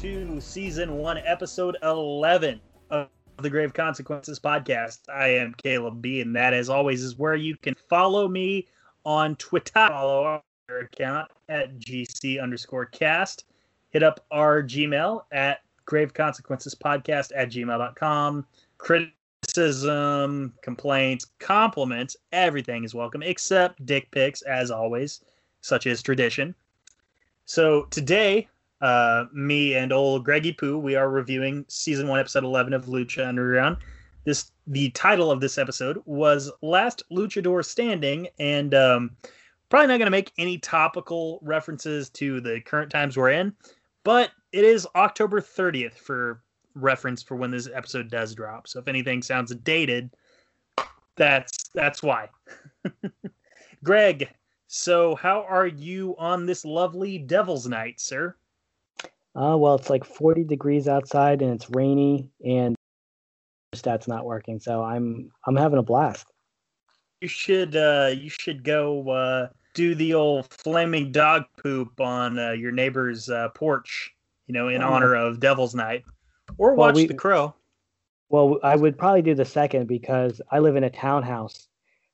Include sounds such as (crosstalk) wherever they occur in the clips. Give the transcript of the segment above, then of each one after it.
to season one, episode 11 of the Grave Consequences podcast. I am Caleb B, and that, as always, is where you can follow me on Twitter. Follow our account at GC underscore cast. Hit up our Gmail at Grave Consequences Podcast at gmail.com. Criticism, complaints, compliments, everything is welcome except dick pics, as always, such is tradition. So today, uh, me and old Greggy Poo, we are reviewing season one, episode eleven of Lucha Underground. This the title of this episode was "Last Luchador Standing," and um, probably not going to make any topical references to the current times we're in, but it is October thirtieth for reference for when this episode does drop. So if anything sounds dated, that's that's why. (laughs) Greg, so, how are you on this lovely Devil's Night, sir? Uh, well, it's like 40 degrees outside and it's rainy and stat's not working. So I'm I'm having a blast. You should uh, you should go uh, do the old flaming dog poop on uh, your neighbor's uh, porch, you know, in Oh. honor of Devil's Night, or Well, watch we- The Crow. Well, I would probably do the second because I live in a townhouse.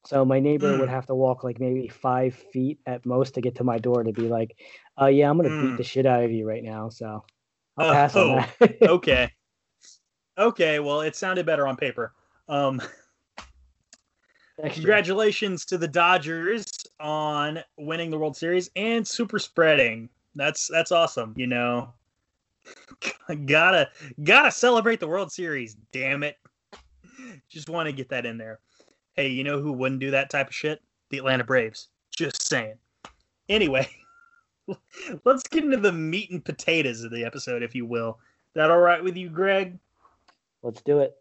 So my neighbor would Mm. have to walk like maybe five feet at most to get to my door to be like, uh, yeah, I'm gonna Mm. beat the shit out of you right now. So I'll Oh, pass on oh, that. (laughs) okay, okay. Well, it sounded better on paper. Um, congratulations to the Dodgers on winning the World Series and super spreading. That's that's awesome. You know, (laughs) gotta gotta celebrate the World Series. Damn it! Just want to get that in there. Hey, you know who wouldn't do that type of shit? The Atlanta Braves. Just saying. Anyway, (laughs) let's get into the meat and potatoes of the episode, if you will. That all right with you, Greg? Let's do it.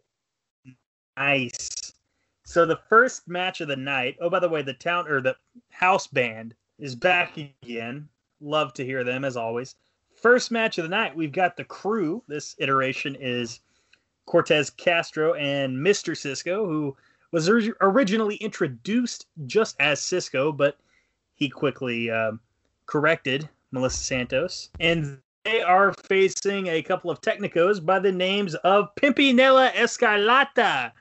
Nice. So the first match of the night. Oh, by the way, the town or the house band is back again. Love to hear them as always. First match of the night, we've got the crew. This iteration is Cortez Castro and Mr. Cisco, who was originally introduced just as Cisco, but he quickly um, corrected Melissa Santos. And they are facing a couple of Technicos by the names of Pimpinela Escarlata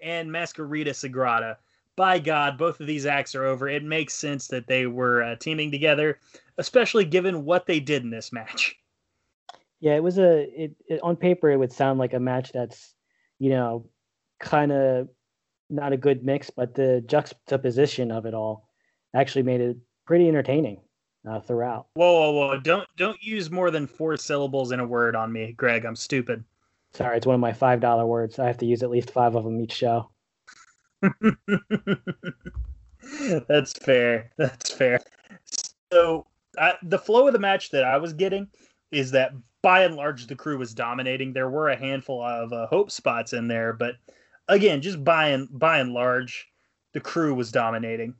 and Mascarita Sagrada. By God, both of these acts are over. It makes sense that they were uh, teaming together, especially given what they did in this match. Yeah, it was a it, it on paper it would sound like a match that's, you know, kind of not a good mix, but the juxtaposition of it all actually made it pretty entertaining uh, throughout. Whoa, whoa, whoa! Don't don't use more than four syllables in a word on me, Greg. I'm stupid. Sorry, it's one of my five dollar words. I have to use at least five of them each show. (laughs) That's fair. That's fair. So I, the flow of the match that I was getting is that by and large the crew was dominating. There were a handful of uh, hope spots in there, but again, just by and by and large, the crew was dominating.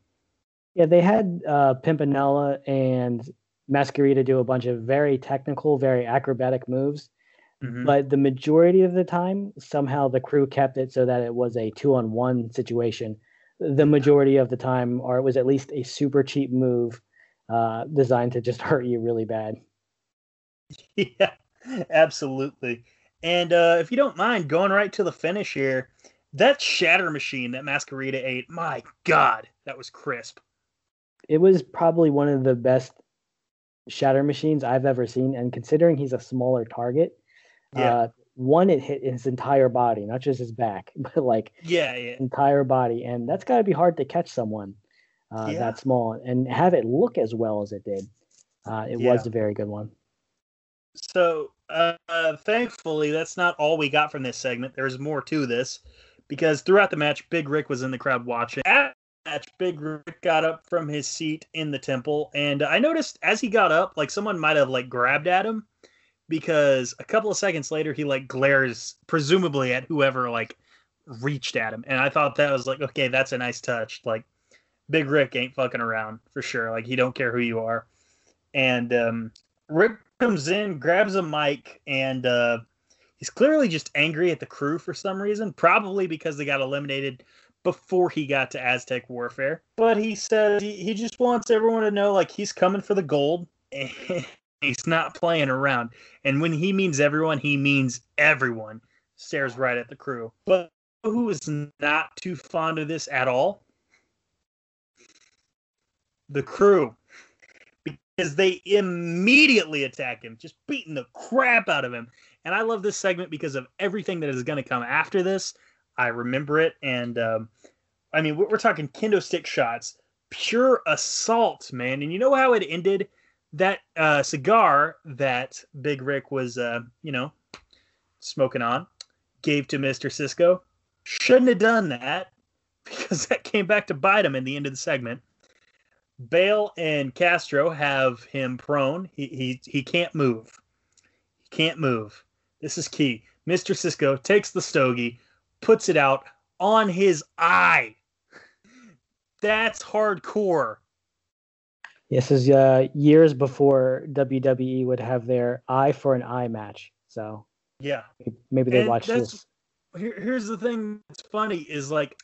Yeah, they had uh, Pimpinela and Mascarita do a bunch of very technical, very acrobatic moves. Mm-hmm. But the majority of the time, somehow the crew kept it so that it was a two on one situation. The majority of the time, or it was at least a super cheap move uh, designed to just (laughs) hurt you really bad. (laughs) Yeah, absolutely. And uh, if you don't mind going right to the finish here, that shatter machine that Mascarita ate, my God, that was crisp. It was probably one of the best shatter machines I've ever seen. And considering he's a smaller target, yeah. Uh, one, it hit his entire body, not just his back, (laughs) but like yeah, yeah. entire body, and that's got to be hard to catch someone uh, yeah. that small and have it look as well as it did. Uh, it yeah. was a very good one. So, uh, thankfully, that's not all we got from this segment. There's more to this because throughout the match, Big Ryck was in the crowd watching. Match, Big. Ryck got up from his seat in the temple, and I noticed as he got up, like someone might have like grabbed at him because a couple of seconds later he like glares presumably at whoever like reached at him and i thought that was like okay that's a nice touch. Like big ryck ain't fucking around for sure. Like he don't care who you are. And um ryck comes in grabs a mic and uh he's clearly just angry at the crew for some reason probably because they got eliminated before he got to aztec warfare but he says he, he just wants everyone to know like he's coming for the gold (laughs) He's not playing around. And when he means everyone, he means everyone. Stares right at the crew. But who is not too fond of this at all? The crew. Because they immediately attack him, just beating the crap out of him. And I love this segment because of everything that is going to come after this. I remember it. And um, I mean, we're talking kendo stick shots, pure assault, man. And you know how it ended? that uh, cigar that Big Ryck was, uh, you know, smoking on, gave to Mr. Cisco. Shouldn't have done that (laughs) because that came back to bite him in the end of the segment. Bael and Castro have him prone. He he he can't move. He can't move. This is key. Mr. Cisco takes the stogie, puts it out on his eye. That's hardcore. This is uh, years before WWE would have their eye for an eye match. So yeah, maybe they watched this. Here, here's the thing that's funny is like,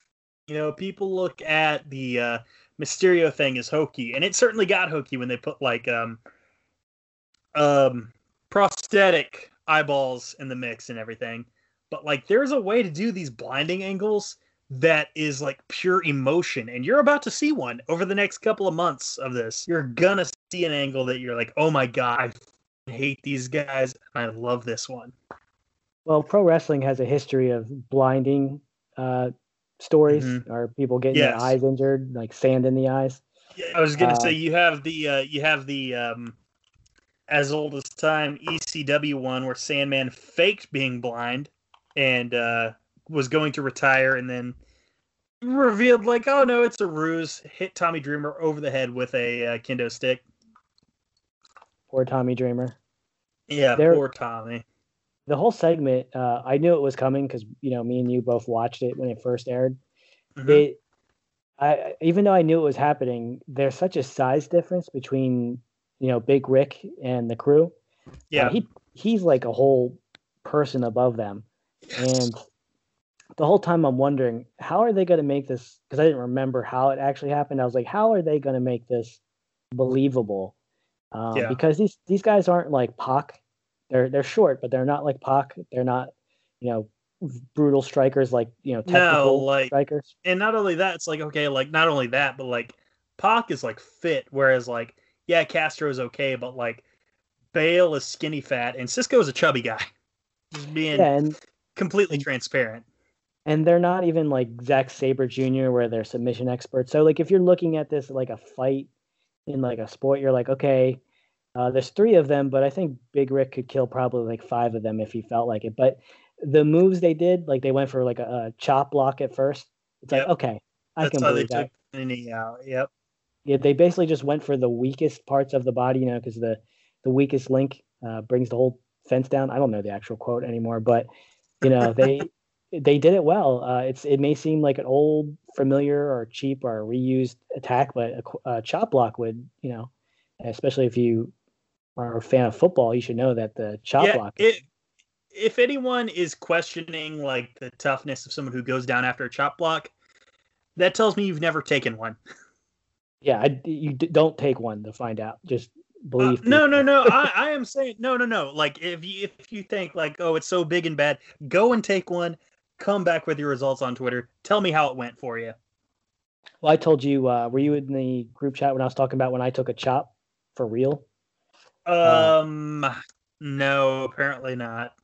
you know, people look at the uh, Mysterio thing as hokey, and it certainly got hokey when they put like um, um, prosthetic eyeballs in the mix and everything. But like, there's a way to do these blinding angles that is like pure emotion and you're about to see one over the next couple of months of this you're gonna see an angle that you're like oh my god i hate these guys and i love this one well pro wrestling has a history of blinding uh stories mm-hmm. or people getting yes. their eyes injured like sand in the eyes yeah, i was gonna uh, say you have the uh you have the um as old as time ecw one where sandman faked being blind and uh was going to retire and then revealed like, oh no, it's a ruse. Hit Tommy Dreamer over the head with a uh, kendo stick. Poor Tommy Dreamer. Yeah, there, poor Tommy. The whole segment, uh, I knew it was coming because you know me and you both watched it when it first aired. Mm-hmm. They, I even though I knew it was happening, there's such a size difference between you know Big Ryck and the crew. Yeah, uh, he he's like a whole person above them, and the whole time I'm wondering how are they going to make this because I didn't remember how it actually happened. I was like, how are they going to make this believable? Um, yeah. Because these these guys aren't like Pac. They're they're short, but they're not like Pac. They're not you know brutal strikers like you know technical no, like, strikers. And not only that, it's like okay, like not only that, but like Pac is like fit, whereas like yeah, Castro is okay, but like Bael is skinny fat, and Cisco is a chubby guy. (laughs) Just being yeah, and, completely transparent and they're not even like Zack Sabre Jr. where they're submission experts. So like if you're looking at this like a fight in like a sport, you're like, okay, uh, there's three of them, but I think Big Ryck could kill probably like five of them if he felt like it. But the moves they did, like they went for like a, a chop block at first, It's like okay, I That's can believe that. knee out. Yep. Yeah, they basically just went for the weakest parts of the body, you know, because the the weakest link uh, brings the whole fence down. I don't know the actual quote anymore, but you know they they did it well. Uh, it's it may seem like an old, familiar, or cheap or reused attack, but a, a chop block would, you know, especially if you are a fan of football, you should know that the chop yeah. block. It, if anyone is questioning like the toughness of someone who goes down after a chop block, that tells me you've never taken one. yeah, I, you d- don't take one to find out. Just Uh, no, no, no. (laughs) I, I am saying no, no, no. Like if you if you think like oh it's so big and bad, go and take one. Come back with your results on Twitter. Tell me how it went for you. Well, I told you. Uh, were you in the group chat when I was talking about when I took a chop for real? Uh, Um, no, apparently not.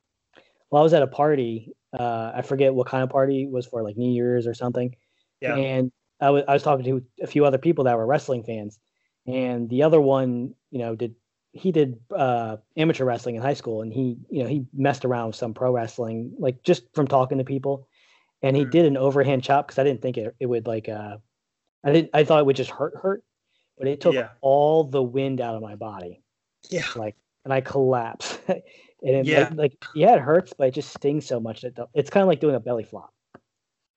Well, I was at a party. Uh, I forget what kind of party it was for, like New Year's or something. Yeah. And I was I was talking to a few other people that were wrestling fans, and the other one, you know, did he did uh, amateur wrestling in high school, and he you know he messed around with some pro wrestling, like just from talking to people, and he Mhm. did an overhand chop because I didn't think it, it would like uh, I didn't I thought it would just hurt hurt, but it took Yeah. all the wind out of my body Yeah. like and I collapse. (laughs) and it, Yeah. like, like yeah, it hurts, but it just stings so much that it's kind of like doing a belly flop.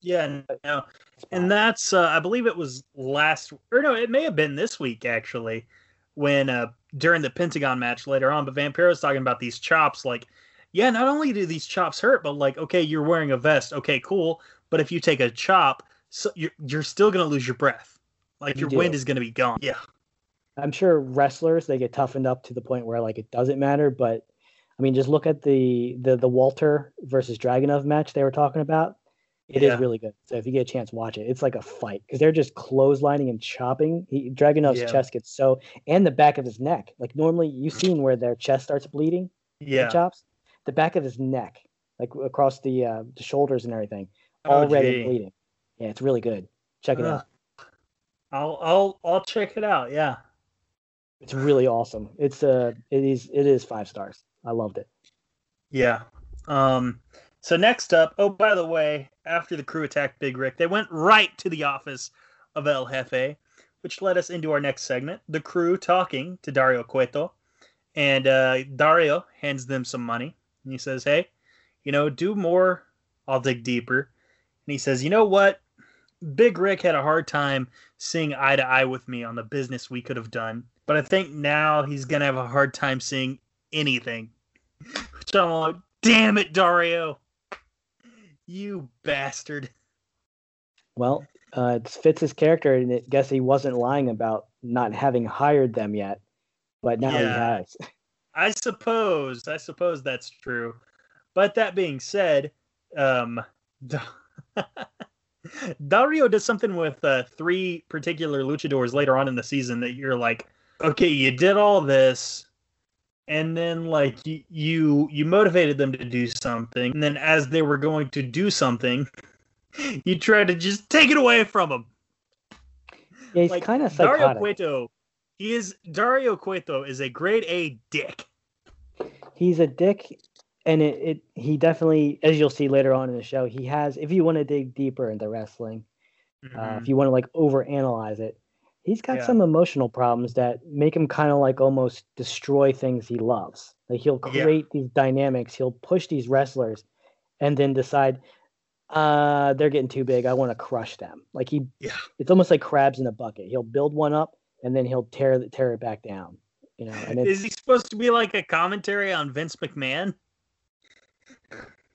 Yeah. No. And that's uh, I believe it was last or no, it may have been this week actually, when uh during the Pentagon match later on, but Vampiro's talking about these chops, like, yeah, not only do these chops hurt, but like, okay, you're wearing a vest, okay, cool. But if you take a chop, so you're you're still gonna lose your breath. Like You your do. wind is gonna be gone. Yeah. I'm sure wrestlers they get toughened up to the point where like it doesn't matter. But I mean, just look at the the the Walter versus Dragunov match they were talking about. It is Yeah. really good. So if you get a chance, watch it. It's like a fight because they're just clotheslining and chopping. He, Dragunov's Yeah. chest gets so and the back of his neck. Like normally you've seen where their chest starts bleeding. Yeah. chops. The back of his neck, like across the uh, the shoulders and everything, Oh, bleeding. Yeah, it's really good. Check it Ugh. out. I'll I'll I'll check it out. Yeah. It's really awesome. It's uh it is it is five stars. I loved it. Yeah. Um so next up, oh by the way, after the crew attacked Big Ryck, they went right to the office of El Jefe, which led us into our next segment, the crew talking to Dario Cueto. And uh, Dario hands them some money. And he says, Hey, you know, do more, I'll dig deeper. And he says, You know what? Big Ryck had a hard time seeing eye to eye with me on the business we could have done. But I think now he's going to have a hard time seeing anything. (laughs) Which I'm like, damn it, Dario. You bastard. Well, uh, it fits his character, and I guess he wasn't lying about not having hired them yet, but now he has. (laughs) I suppose, I suppose that's true. But that being said, um, Da- (laughs) Dario does something with uh, three particular luchadors later on in the season that you're like, okay, you did all this, and then like you you, motivated them to do something, and then as they were going to do something, (laughs) you try to just take it away from them. Yeah, he's Like, kind of Dario psychotic. Cueto, he is Dario Cueto is a grade A dick. He's a dick, and it, it he definitely, as you'll see later on in the show, he has. If you want to dig deeper into wrestling, uh, if you want to like overanalyze it, he's got Yeah. some emotional problems that make him kind of like almost destroy things he loves. Like he'll Yeah. create these dynamics, he'll push these wrestlers, and then decide, uh, they're getting too big. I want to crush them. Like he, Yeah. it's almost like crabs in a bucket. He'll build one up and then he'll tear tear it back down. You know, and it's, Is he supposed to be like a commentary on Vince McMahon?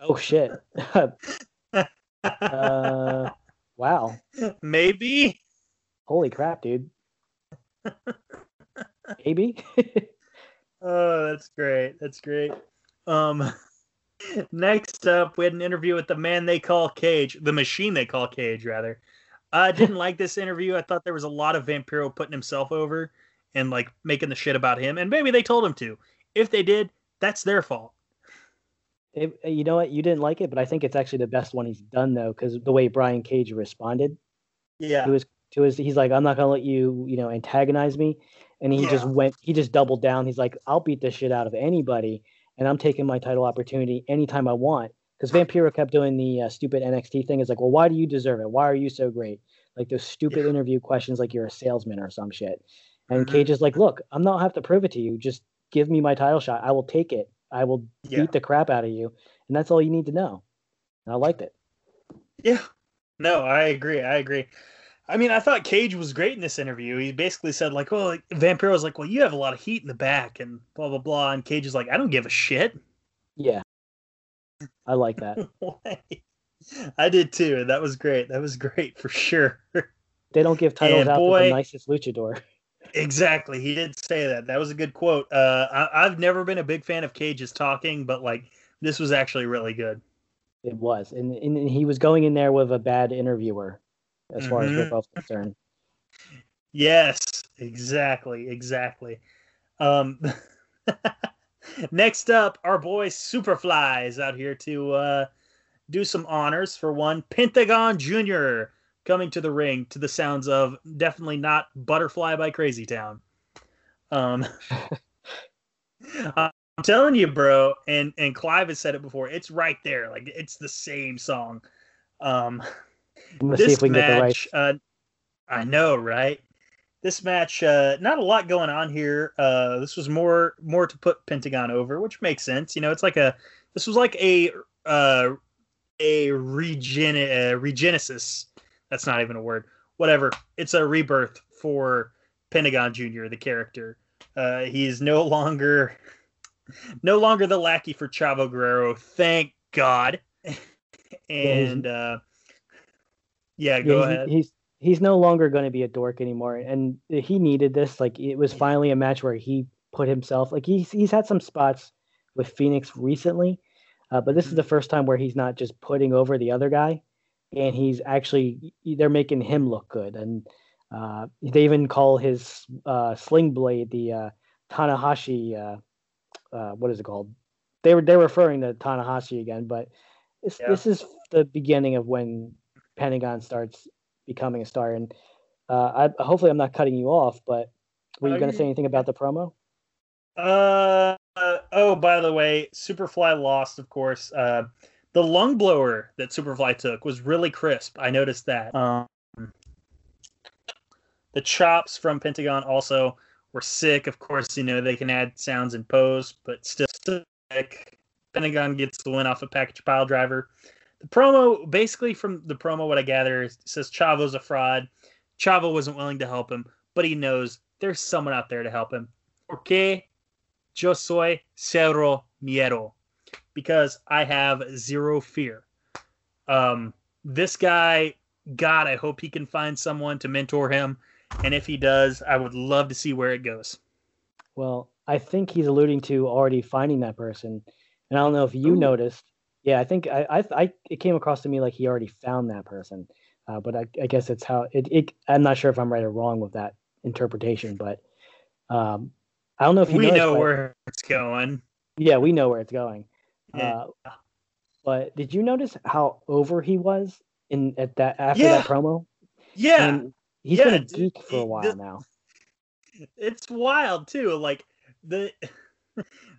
oh shit. (laughs) uh, wow. (laughs) Maybe. Holy crap, dude. (laughs) Maybe. (laughs) Oh, that's great. That's great. Um, (laughs) next up, we had an interview with the man they call Cage, the machine they call Cage, rather. I didn't like this interview. I thought there was a lot of Vampiro putting himself over and like making the shit about him, and maybe they told him to. If they did, that's their fault. It, you know what? You didn't like it, but I think it's actually the best one he's done though, because the way Brian Cage responded, Yeah. he was to his. He's like, I'm not gonna let you, you know, antagonize me, and he just went. He just doubled down. He's like, I'll beat the shit out of anybody, and I'm taking my title opportunity anytime I want. because Vampiro kept doing the uh, stupid NXT thing. It's like, well, why do you deserve it? Why are you so great? Like those stupid Yeah. interview questions, like you're a salesman or some shit. And Mhm. Cage is like, look, I'm not have to prove it to you. Just give me my title shot. I will take it. I will Yeah. beat the crap out of you, and that's all you need to know. And I liked it. Yeah. No, I agree. I agree. I mean, I thought Cage was great in this interview. He basically said, like, well, like, Vampiro was like, well, you have a lot of heat in the back and blah, blah, blah. And Cage is like, I don't give a shit. Yeah, I like that. (laughs) I did too. And that was great. That was great for sure. They don't give titles And out to the nicest luchador. exactly. He did say that. That was a good quote. Uh, I, I've never been a big fan of Cage's talking, but like, this was actually really good. It was, and and he was going in there with a bad interviewer, as far as we're both concerned. Yes, exactly, exactly. Um, (laughs) next up, our boy Superfly is out here to uh, do some honors for one. Pentagon Jr. coming to the ring to the sounds of definitely not Butterfly by Crazy Town. Um, (laughs) I'm telling you, bro, and and Clive has said it before. It's right there, like it's the same song. Um, I'm gonna see this if we can get the right. match, uh, I know, right? This match, uh, not a lot going on here. Uh, this was more more to put Pentagon over, which makes sense. You know, it's like a this was like a uh, a regen uh, regenesis. That's not even a word. Whatever. It's a rebirth for Pentagon Junior, the character. Uh, he is no longer no longer the lackey for Chavo Guerrero. Thank God. (laughs) and uh, yeah, go Yeah, he- ahead. he's he's no longer going to be a dork anymore, and he needed this. Like it was finally a match where he put himself. Like he's he's had some spots with Fenix recently, uh, but this is Mm-hmm. the first time where he's not just putting over the other guy, and he's actually they're making him look good. And uh, they even call his uh, sling blade the uh, Tanahashi. Uh, uh, what is it called? They were they're referring to Tanahashi again, but this, Yeah. this is the beginning of when Pentagon starts becoming a star. And uh, I, hopefully, I'm not cutting you off, but were you going to say anything about the promo? Uh, uh, oh, by the way, Superfly lost, of course. Uh, the lung blower that Superfly took was really crisp. I noticed that. Um, the chops from Pentagon also were sick. Of course, you know they can add sounds and pose, but still sick. Pentagon gets the win off a package pile driver. The promo, basically from the promo, what I gather is says Chavo's a fraud. Chavo wasn't willing to help him, but he knows there's someone out there to help him. Porque yo soy cero miedo because I have zero fear. Um, this guy, God, I hope he can find someone to mentor him, and if he does, I would love to see where it goes. Well, I think he's alluding to already finding that person, and I don't know if you Ooh. noticed. Yeah, I think I, I, I it came across to me like he already found that person, uh, but I, I guess it's how it, it. I'm not sure if I'm right or wrong with that interpretation, but um, I don't know if you We know but- where it's going. Yeah, we know where it's going. Yeah. Uh, but did you notice how over he was in at that after Yeah. that promo? Yeah, And he's Yeah, been a geek for a while now. (laughs) it's wild too. Like the (laughs)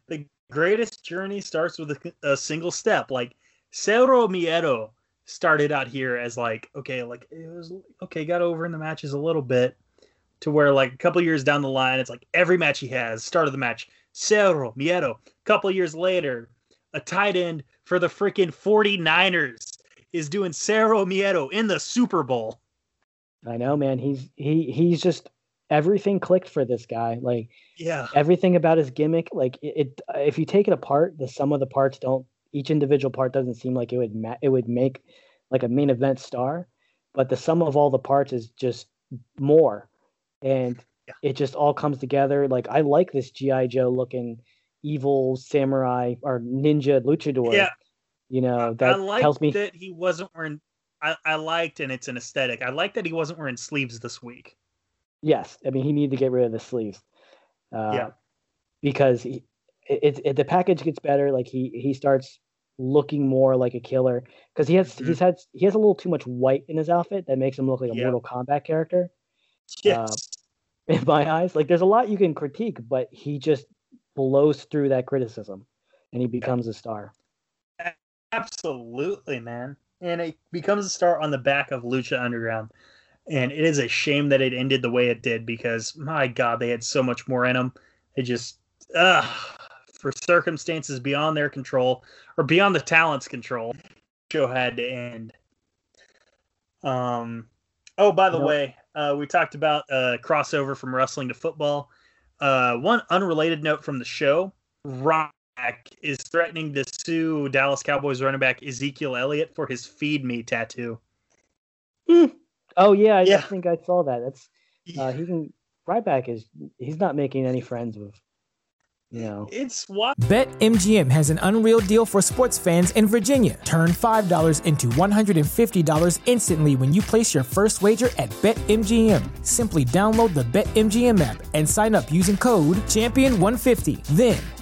greatest journey starts with a, a single step. Like Cero Miedo started out here as like okay, like it was okay, got over in the matches a little bit to where like a couple years down the line, it's like every match he has, start of the match, Cero Miedo. A couple years later, a tight end for the freaking 49ers is doing Cero Miedo in the Super Bowl. I know, man. He's he he's just everything clicked for this guy. Like Yeah. everything about his gimmick. Like it, it if you take it apart, the sum of the parts don't. Each individual part doesn't seem like it would ma- it would make like a main event star, but the sum of all the parts is just more, and Yeah. it just all comes together. Like I like this GI Joe looking evil samurai or ninja luchador. Yeah. you know I that liked tells me that he wasn't wearing. I, I liked, and it's an aesthetic. I like that he wasn't wearing sleeves this week. Yes, I mean he needed to get rid of the sleeves. Uh, Yeah. because he, it, it, the package gets better. Like he he starts looking more like a killer because he has Mhm. he's had he has a little too much white in his outfit that makes him look like a. Mortal Kombat character Yes. in my eyes. Like there's a lot you can critique, but he just blows through that criticism and he becomes a star. Absolutely, man. And it becomes a star on the back of Lucha Underground. And it is a shame that it ended the way it did because, my God, they had so much more in them. It just, uh, for circumstances beyond their control or beyond the talent's control, show had to end. Um, oh, by the way, uh, we talked about uh, crossover from wrestling to football. Uh, one unrelated note from the show: Rock is threatening to sue Dallas Cowboys running back Ezekiel Elliott for his "Feed Me" tattoo. Mm. Oh yeah, I Yeah. think I saw that. That's uh, he can. Ryback is he's not making any friends with, you know. It's what BetMGM has an unreal deal for sports fans in Virginia. Turn $5 into $150 instantly when you place your first wager at BetMGM. Simply download the BetMGM app and sign up using code Champion150. Then,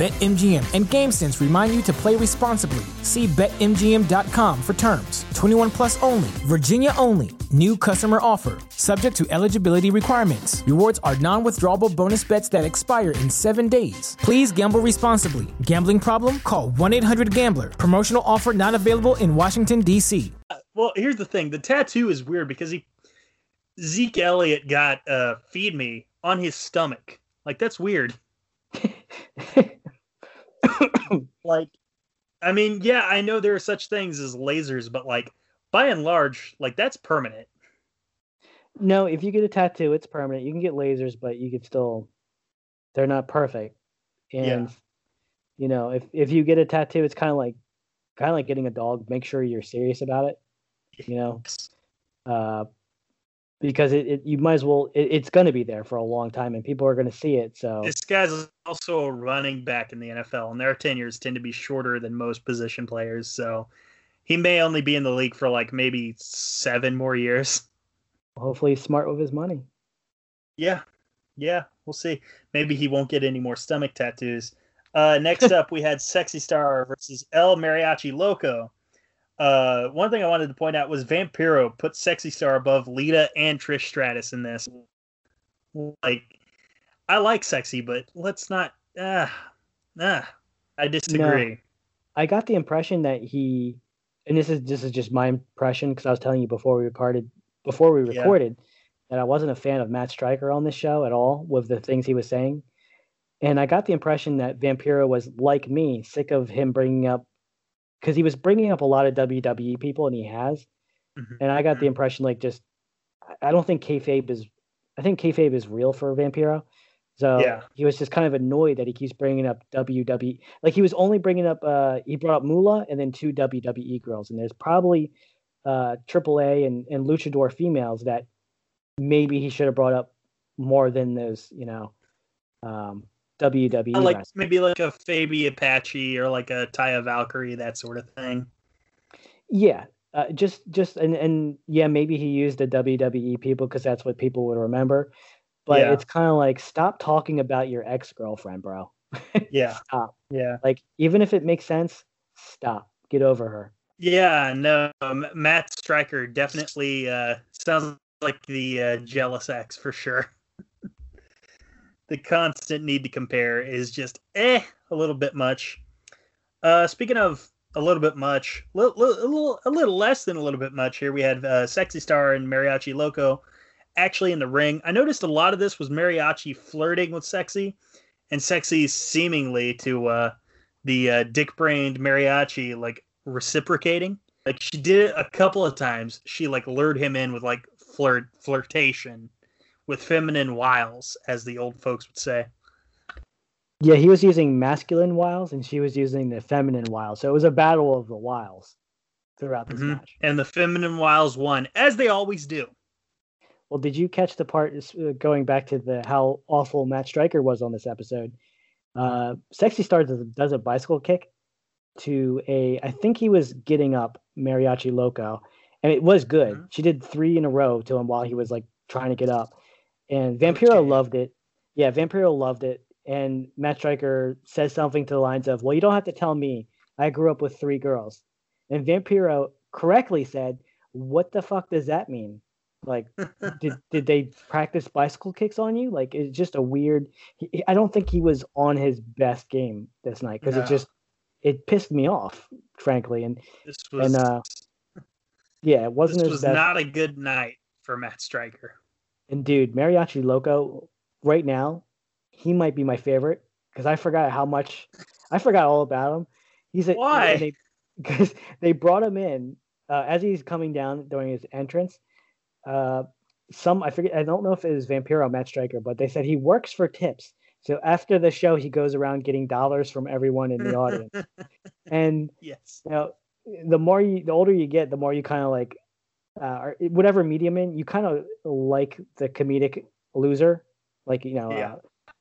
BetMGM and GameSense remind you to play responsibly. See BetMGM.com for terms. 21 plus only, Virginia only. New customer offer, subject to eligibility requirements. Rewards are non withdrawable bonus bets that expire in seven days. Please gamble responsibly. Gambling problem? Call 1 800 Gambler. Promotional offer not available in Washington, D.C. Well, here's the thing: the tattoo is weird because he Zeke Elliott got uh, "Feed Me" on his stomach. Like that's weird. (laughs) (coughs) Like, I mean, yeah, I know there are such things as lasers, but like by and large, like that's permanent. no, if you get a tattoo, it's permanent. You can get lasers, but you could still, they're not perfect. And you know, if if you get a tattoo, it's kind of like, kind of like getting a dog. Make sure you're serious about it. You know, uh, because it, it you might as well. It, it's going to be there for a long time, and people are going to see it. So This guy's also a running back in the NFL, and their tenures tend to be shorter than most position players. So he may only be in the league for like maybe seven more years. hopefully, he's smart with his money. Yeah, yeah, we'll see. Maybe he won't get any more stomach tattoos. Uh, next (laughs) up, we had Sexy Star versus El Mariachi Loco. Uh, one thing I wanted to point out was Vampiro put Sexy Star above Lita and Trish Stratus in this. Like, I like Sexy, but let's not. Ah, ah, I disagree. I got the impression that he, and this is this is just my impression because I was telling you before we recorded before we Yeah. recorded that I wasn't a fan of Matt Striker on this show at all with the things he was saying, and I got the impression that Vampiro was like me, sick of him bringing up because he was bringing up a lot of WWE people, and he has, Mhm. and I got the impression like just I- I don't think kayfabe is, I think kayfabe is real for Vampiro. So Yeah. he was just kind of annoyed that he keeps bringing up WWE. Like he was only bringing up, uh, he brought up Moolah and then two WWE girls, and there's probably uh, AAA and and Luchador females that maybe he should have brought up more than those, you know, um, WWE. I like maybe like a Fabi Apache or like a Taya Valkyrie, that sort of thing. Yeah, uh, just just and and yeah, maybe he used the WWE people because that's what people would remember. But Yeah. it's kind of like stop talking about your ex girlfriend, bro. (laughs) Yeah, Stop. yeah. Like even if it makes sense, stop. Get over her. Yeah, no, Matt Striker definitely uh, sounds like the uh, jealous ex for sure. (laughs) the constant need to compare is just eh, a little bit much. Uh, speaking of a little bit much, a little, a little less than a little bit much. Here we had uh, Sexy Star and Mariachi Loco actually in the ring. I noticed a lot of this was Mariachi flirting with Sexy, and Sexy seemingly to uh, the uh, dick-brained Mariachi like reciprocating. Like she did it a couple of times. She like lured him in with like flirt flirtation with feminine wiles, as the old folks would say. Yeah, he was using masculine wiles and she was using the feminine wiles. So it was a battle of the wiles throughout this Mhm. match. And the feminine wiles won, as they always do. Well, did you catch the part uh, going back to the how awful Matt Striker was on this episode? Uh, Sexy Star does, does a bicycle kick to a, I think he was getting up Mariachi Loco, and it was good. Mhm. She did three in a row to him while he was like trying to get up, and Vampiro loved it. Yeah, Vampiro loved it, and Matt Striker says something to the lines of, "Well, you don't have to tell me. I grew up with three girls," and Vampiro correctly said, "What the fuck does that mean?" Like, (laughs) did did they practice bicycle kicks on you? Like, it's just a weird. He, I don't think he was on his best game this night because No. it just it pissed me off, frankly. And This was And, uh, (laughs) yeah, it wasn't this his was best. not a good night for Matt Striker. And dude, Mariachi Loco, right now, he might be my favorite because I forgot how much I forgot all about him. He's a Why? Because (laughs) they brought him in uh, as he's coming down during his entrance. Uh, some I forget I don't know if it was Vampiro or Matt Striker, but they said he works for tips. So after the show, he goes around getting dollars from everyone in the audience. (laughs) And yes. you know, the more you, the older you get, the more you kind of like, uh, or whatever medium in, you kind of like the comedic loser, like you know, Yeah. uh,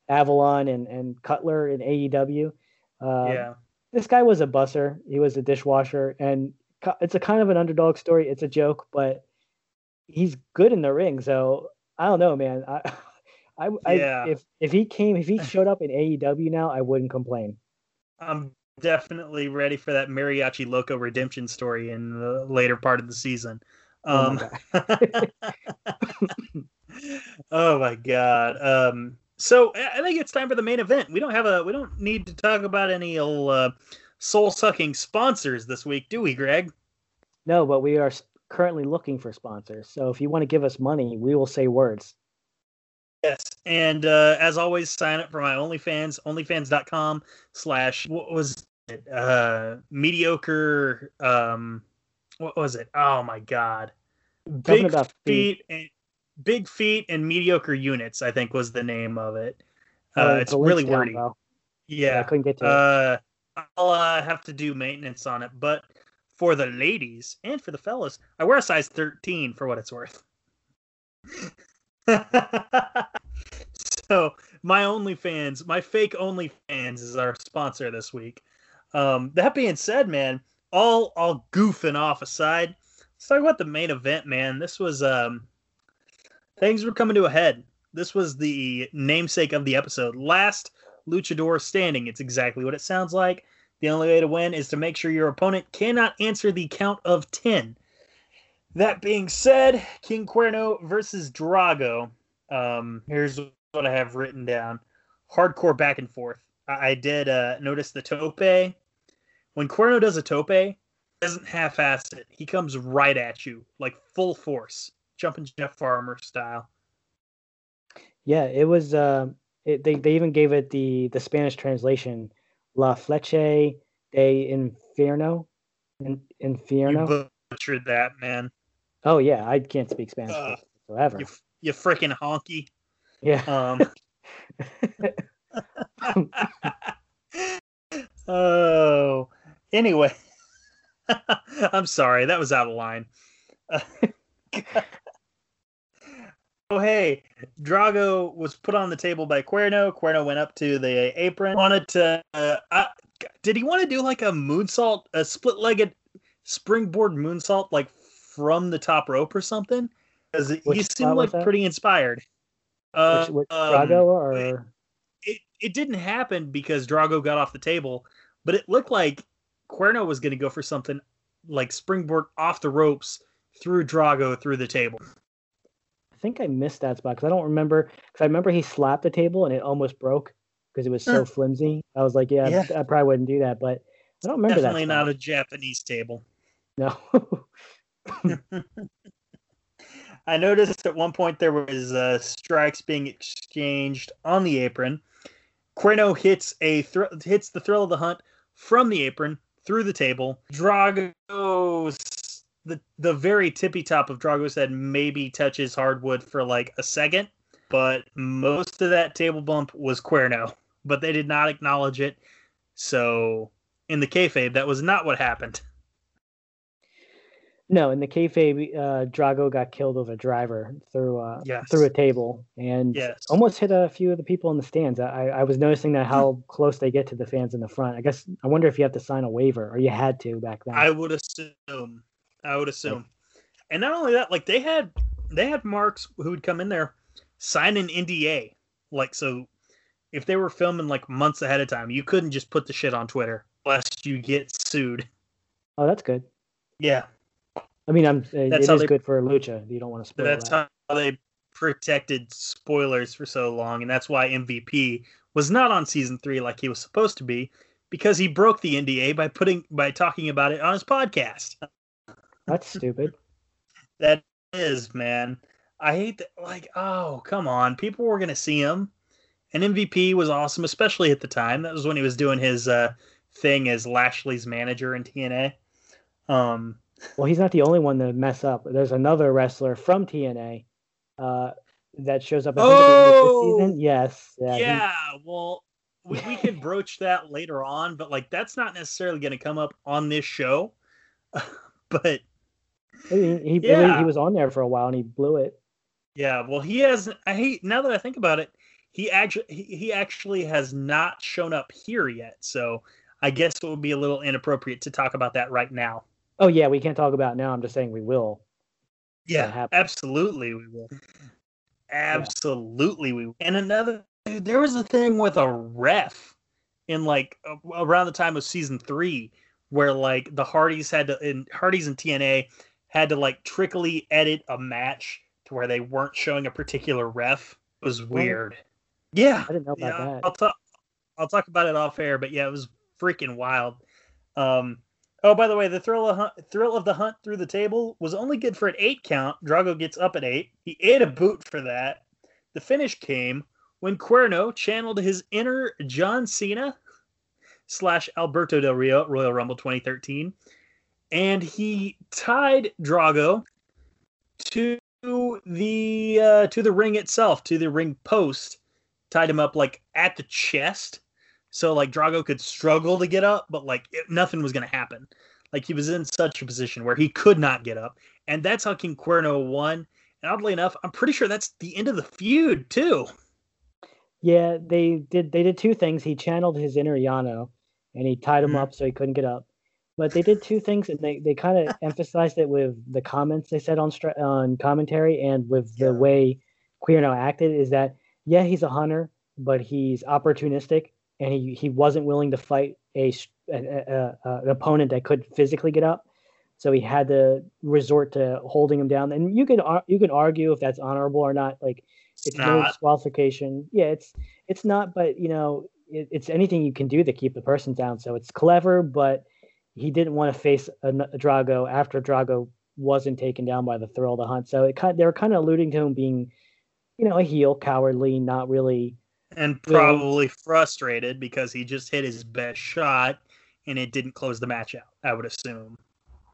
Avalon and and Cutler in AEW. Uh, yeah. this guy was a busser. He was a dishwasher, and it's a kind of an underdog story. It's a joke, but he's good in the ring. So I don't know, man. I, (laughs) I, I if if he came, if he showed up in AEW now, I wouldn't complain. I'm definitely ready for that Mariachi Loco redemption story in the later part of the season. Oh Um, my (laughs) (laughs) oh my god. Um, so I I think it's time for the main event. We don't have a we don't need to talk about any old, uh, soul sucking sponsors this week, do we, Greg? No, but we are currently looking for sponsors. So if you want to give us money, we will say words. Yes. And uh, as always, sign up for my OnlyFans, onlyfans.com slash what was it? Uh mediocre um what was it? Oh my god. Something Big feet. feet and big feet and mediocre units, I think was the name of it. Uh, Uh, it's really down wordy. below. I Yeah. couldn't get to it. Uh, I'll uh, have to do maintenance on it, but for the ladies and for the fellas, I wear a size 13 for what it's worth. (laughs) so my OnlyFans, my fake OnlyFans is our sponsor this week. Um, that being said, man, all all goofing off aside, let's talk about the main event, man. This was um, things were coming to a head. This was the namesake of the episode. Last luchador standing. It's exactly what it sounds like. The only way to win is to make sure your opponent cannot answer the count of 10. That being said, King Cuerno versus Drago. Um, here's what I have written down hardcore back and forth. I, I did uh, notice the tope. When Cuerno does a tope, doesn't half ass it. He comes right at you, like full force, jumping Jeff Farmer style. Yeah, it was. Uh, it, they they even gave it the the Spanish translation, La Fleche de Inferno, in, Inferno. You butchered that, man. oh yeah, I can't speak Spanish Ugh. whatsoever. You, you freaking honky. yeah, Um, (laughs) (laughs) oh, anyway, (laughs) I'm sorry that was out of line. (laughs) oh, hey, Drago was put on the table by Cuerno. Cuerno went up to the apron. Wanted to? Uh, uh, did he want to do like a moonsault, a split-legged springboard moonsault, like from the top rope or something? Because he Which seemed like that? pretty inspired. Uh, which, which um, Drago or it, it didn't happen because Drago got off the table, but it looked like Cuerno was going to go for something like springboard off the ropes through Drago through the table. I think I missed that spot because I don't remember. Because I remember he slapped the table and it almost broke because it was so flimsy. I was like, yeah, Yeah. I probably wouldn't do that, but I don't remember Definitely that. not a Japanese table. No. (laughs) I noticed at one point there was uh, strikes being exchanged on the apron. Cuerno hits a thr- hits the thrill of the hunt from the apron through the table. Drago's the the very tippy top of Drago's head maybe touches hardwood for like a second, but most of that table bump was Cuerno. But they did not acknowledge it. So in the kayfabe, that was not what happened. No, in the kayfabe, uh, Drago got killed with a driver through uh, Yes. through a table and Yes. almost hit a few of the people in the stands. I, I was noticing that how (laughs) close they get to the fans in the front. I guess I wonder if you have to sign a waiver or you had to back then. I would assume. I would assume. And not only that, like they had they had marks who would come in there sign an NDA. Like so if they were filming like months ahead of time, you couldn't just put the shit on Twitter lest you get sued. Oh, that's good. Yeah. I mean, I'm. Uh, That's it how is they- good for Lucha. You don't want to spoil That's that. how they protected spoilers for so long, and that's why MVP was not on season three like he was supposed to be, because he broke the NDA by putting by talking about it on his podcast. (laughs) That's stupid. (laughs) That is, man. I hate that. Like, oh, come on. People were gonna see him, and MVP was awesome, especially at the time. That was when he was doing his uh, thing as Lashley's manager in TNA. Um, Well, he's not the only one to mess up. There's another wrestler from TNA uh, that shows up. I think, at the end of Oh! season. Yes. Yeah. he- yeah, well, we, we can broach that later on, but like that's not necessarily going to come up on this show. (laughs) but mean, he, Yeah. he was on there for a while and he blew it. yeah, well, he has. I hate now that I think about it. He actually he, he actually has not shown up here yet, so I guess it would be a little inappropriate to talk about that right now. Oh yeah, we can't talk about it now. I'm just saying we will. Yeah, absolutely we will. Absolutely we will. And another dude, there was a thing with a ref in like around the time of season 3 where like the Hardys had to and Hardys and TNA had to like trickily edit a match to where they weren't showing a particular ref. It was weird. Yeah. I didn't know about yeah, that. I'll talk. I'll talk about it off air, but yeah, it was freaking wild. Um, oh, by the way, the thrill of hunt, thrill of the hunt through the table was only good for an eight count. Drago gets up at eight. He ate a boot for that. The finish came when Cuerno channeled his inner John Cena slash Alberto Del Rio at Royal Rumble 2013, and he tied Drago to the uh, to the ring itself, to the ring post, tied him up like at the chest, so like Drago could struggle to get up, but like it, nothing was gonna happen. Like he was in such a position where he could not get up, and that's how King Cuerno won. And oddly enough, I'm pretty sure that's the end of the feud too. Yeah, they did. They did two things. He channeled his inner Yano, and he tied him Mhm. up so he couldn't get up. But they did two things, and they, they kind of (laughs) emphasized it with the comments they said on on commentary and with the Yeah. way Cuerno acted. Is that yeah, he's a hunter, but he's opportunistic, and he he wasn't willing to fight a, s- a- a- an opponent that could physically get up. So he had to resort to holding him down. And you can ar- you can argue if that's honorable or not. Like it's no not. disqualification. Yeah, it's it's not, but you know, it, it's anything you can do to keep the person down. So it's clever, but he didn't want to face a, a Drago after Drago wasn't taken down by the thrill of the hunt. So it kind they were kind of alluding to him being, you know, a heel, cowardly, not really. And probably frustrated because he just hit his best shot and it didn't close the match out. I would assume.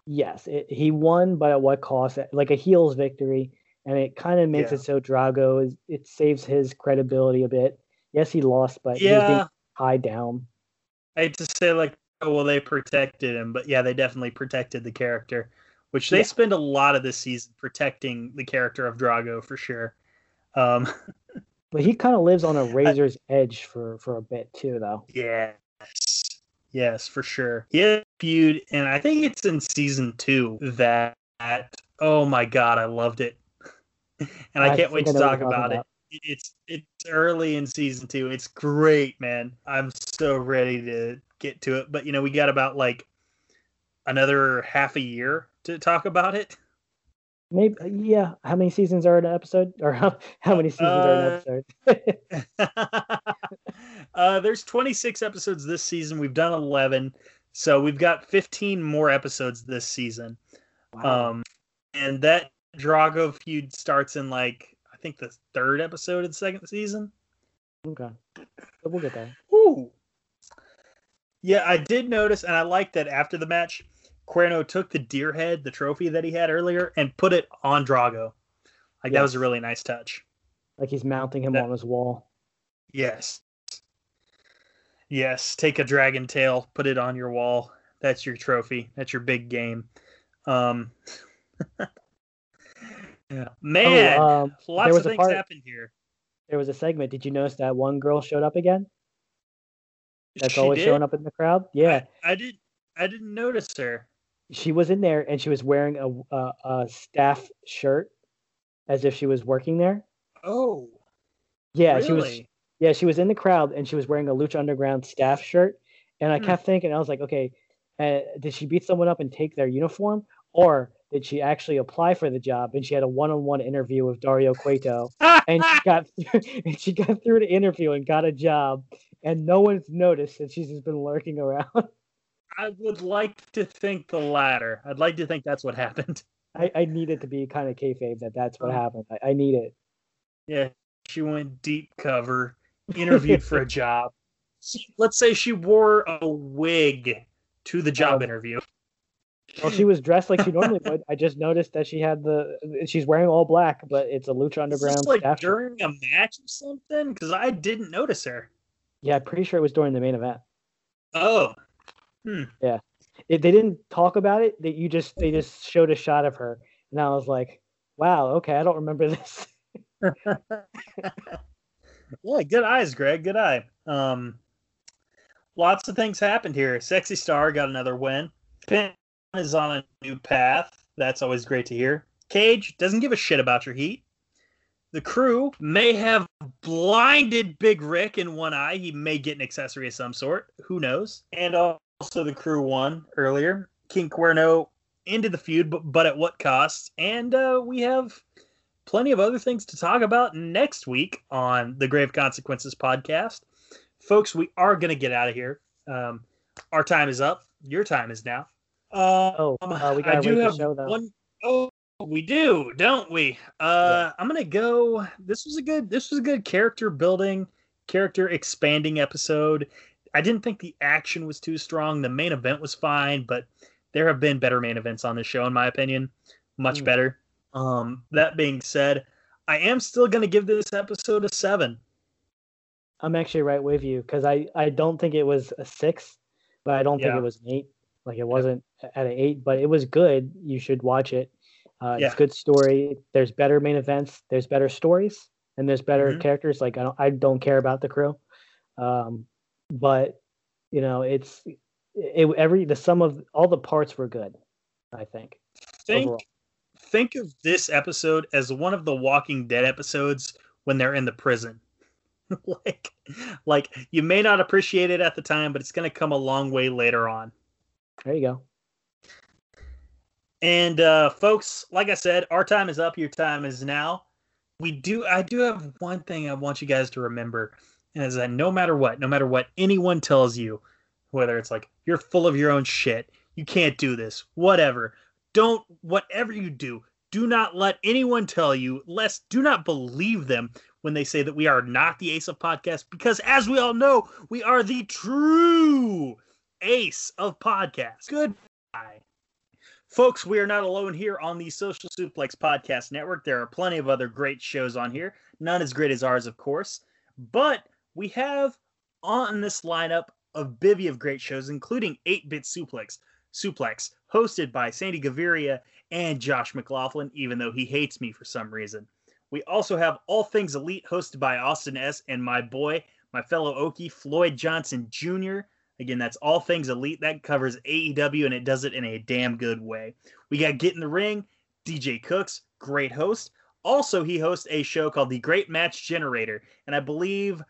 Yes, it, he won, but at what cost? Like a heel's victory, and it kind of makes Yeah. it so Drago is it saves his credibility a bit. Yes, he lost, but he was being Yeah, tied down. I hate to say like, oh well, they protected him, but yeah, they definitely protected the character, which they Yeah. spend a lot of this season protecting the character of Drago for sure. Um, (laughs) But he kind of lives on a (laughs) razor's edge for for a bit too, though. yes, yes, for sure. He had a feud, and I think it's in season two that. Oh my god, I loved it, (laughs) and I, I can't wait to I talk you're about it. about. It's it's early in season two. It's great, man. I'm so ready to get to it. But you know, we got about like another half a year to talk about it. (laughs) Maybe yeah. How many seasons are in an episode, or how how many seasons are in an episode? (laughs) (laughs) uh, there's 26 episodes this season. We've done 11, so we've got 15 more episodes this season. Wow. Um, and that Drago feud starts in like I think the third episode of the second season. okay, we'll get there. Ooh. Yeah, I did notice, and I like that after the match, Cuerno took the deer head, the trophy that he had earlier, and put it on Drago. Like that was a really nice touch. Like he's mounting him That- on his wall. Yes. Yes, take a dragon tail, put it on your wall. That's your trophy. That's your big game. Um (laughs) Yeah. Man, oh, um, lots of things part- happened here. there was a segment. Did you notice that one girl showed up again? That's She always did? showing up in the crowd. Yeah, I, I did I didn't notice her. She was in there and she was wearing a, a, a staff shirt as if she was working there. Oh, Yeah, she was. Yeah, she was in the crowd and she was wearing a Lucha Underground staff shirt. And I Hmm. kept thinking, I was like, okay, uh, did she beat someone up and take their uniform, or did she actually apply for the job? And she had a one-on-one interview with Dario Cueto, and she got (laughs) (laughs) and she got through the interview and got a job, and no one's noticed, that she's just been lurking around. (laughs) I would like to think the latter. I'd like to think that's what happened. (laughs) I, I need it to be kind of kayfabe that that's what Oh. happened. I, I need it. Yeah, she went deep cover, interviewed for a (laughs) job. Let's say she wore a wig to the job Oh. interview. Well, she was dressed like she (laughs) normally would. I just noticed that she had the she's wearing all black, but it's a Lucha Is Underground this like during a match or something? Because I didn't notice her. Yeah, pretty sure it was during the main event. Oh, It, they didn't talk about it. That you just they just showed a shot of her, and I was like, "Wow, okay, I don't remember this." (laughs) (laughs) yeah, good eyes, Greg. Good eye. Um, lots of things happened here. Sexy Star got another win. Finn is on a new path. That's always great to hear. Cage doesn't give a shit about your heat. The crew may have blinded Big Ryck in one eye. He may get an accessory of some sort. Who knows? And also, the crew won earlier. King Cuerno into the feud, but, but at what cost? And uh, we have plenty of other things to talk about next week on the Grave Consequences podcast. Folks, we are going to get out of here. Um, our time is up. Your time is now. Uh, Oh, uh, we gotta do the have show, though. one oh we do, don't we? Uh, I'm gonna go. This was a good. This was a good character building, character expanding episode. I didn't think the action was too strong. The main event was fine, but there have been better main events on this show, in my opinion. Much Mm. better. Um, that being said, I am still gonna give this episode a seven. I'm actually right with you because I I don't think it was a six, but I don't think Yeah. it was an eight. Like it wasn't at an eight, but it was good. You should watch it. Uh, Yeah. It's good story. There's better main events. There's better stories, and there's better Mhm. characters. Like I don't I don't care about the crew, um, but you know it's it every the sum of all the parts were good. I think. Think Overall. think of this episode as one of the Walking Dead episodes when they're in the prison. (laughs) like like you may not appreciate it at the time, but it's gonna come a long way later on. There you go. And uh, folks, like I said, our time is up. Your time is now. We do. I do have one thing I want you guys to remember, is that no matter what, no matter what anyone tells you, whether it's like you're full of your own shit, you can't do this, whatever. Don't whatever you do, do not let anyone tell you. Less, do not believe them when they say that we are not the Ace of Podcasts, because as we all know, we are the true Ace of Podcasts. Goodbye. Folks, we are not alone here on the Social Suplex Podcast Network. There are plenty of other great shows on here, none as great as ours, of course. But we have on this lineup a bivy of great shows, including 8 Bit Suplex, Suplex, hosted by Sandy Gaviria and Josh McLaughlin, even though he hates me for some reason. We also have All Things Elite, hosted by Austin S. and my boy, my fellow Okie, Floyd Johnson Jr. Again, that's all things elite. That covers AEW and it does it in a damn good way. We got Get in the Ring, DJ Cooks, great host. Also, he hosts a show called The Great Match Generator. And I believe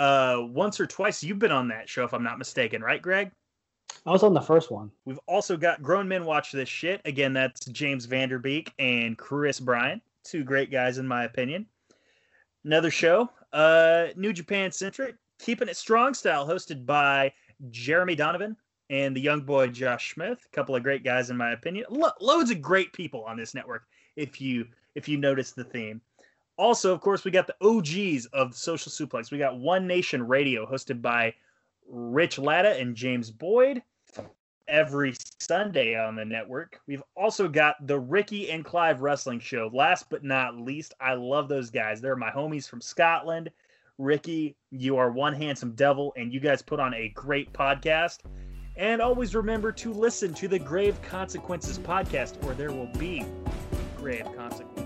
uh, once or twice you've been on that show, if I'm not mistaken, right, Greg? I was on the first one. We've also got Grown Men Watch This Shit. Again, that's James Vanderbeek and Chris Bryan. Two great guys, in my opinion. Another show, uh, New Japan Centric, Keeping It Strong Style, hosted by Jeremy Donovan and the young boy Josh Smith. A couple of great guys, in my opinion. Lo- loads of great people on this network. If you if you notice the theme. Also, of course, we got the OGs of Social Suplex. We got One Nation Radio, hosted by Rich Latta and James Boyd every Sunday on the network. We've also got the Ricky and Clive Wrestling Show. Last but not least, I love those guys. They're my homies from Scotland. Ricky, you are one handsome devil, and you guys put on a great podcast. And always remember to listen to the Grave Consequences podcast, or there will be grave consequences.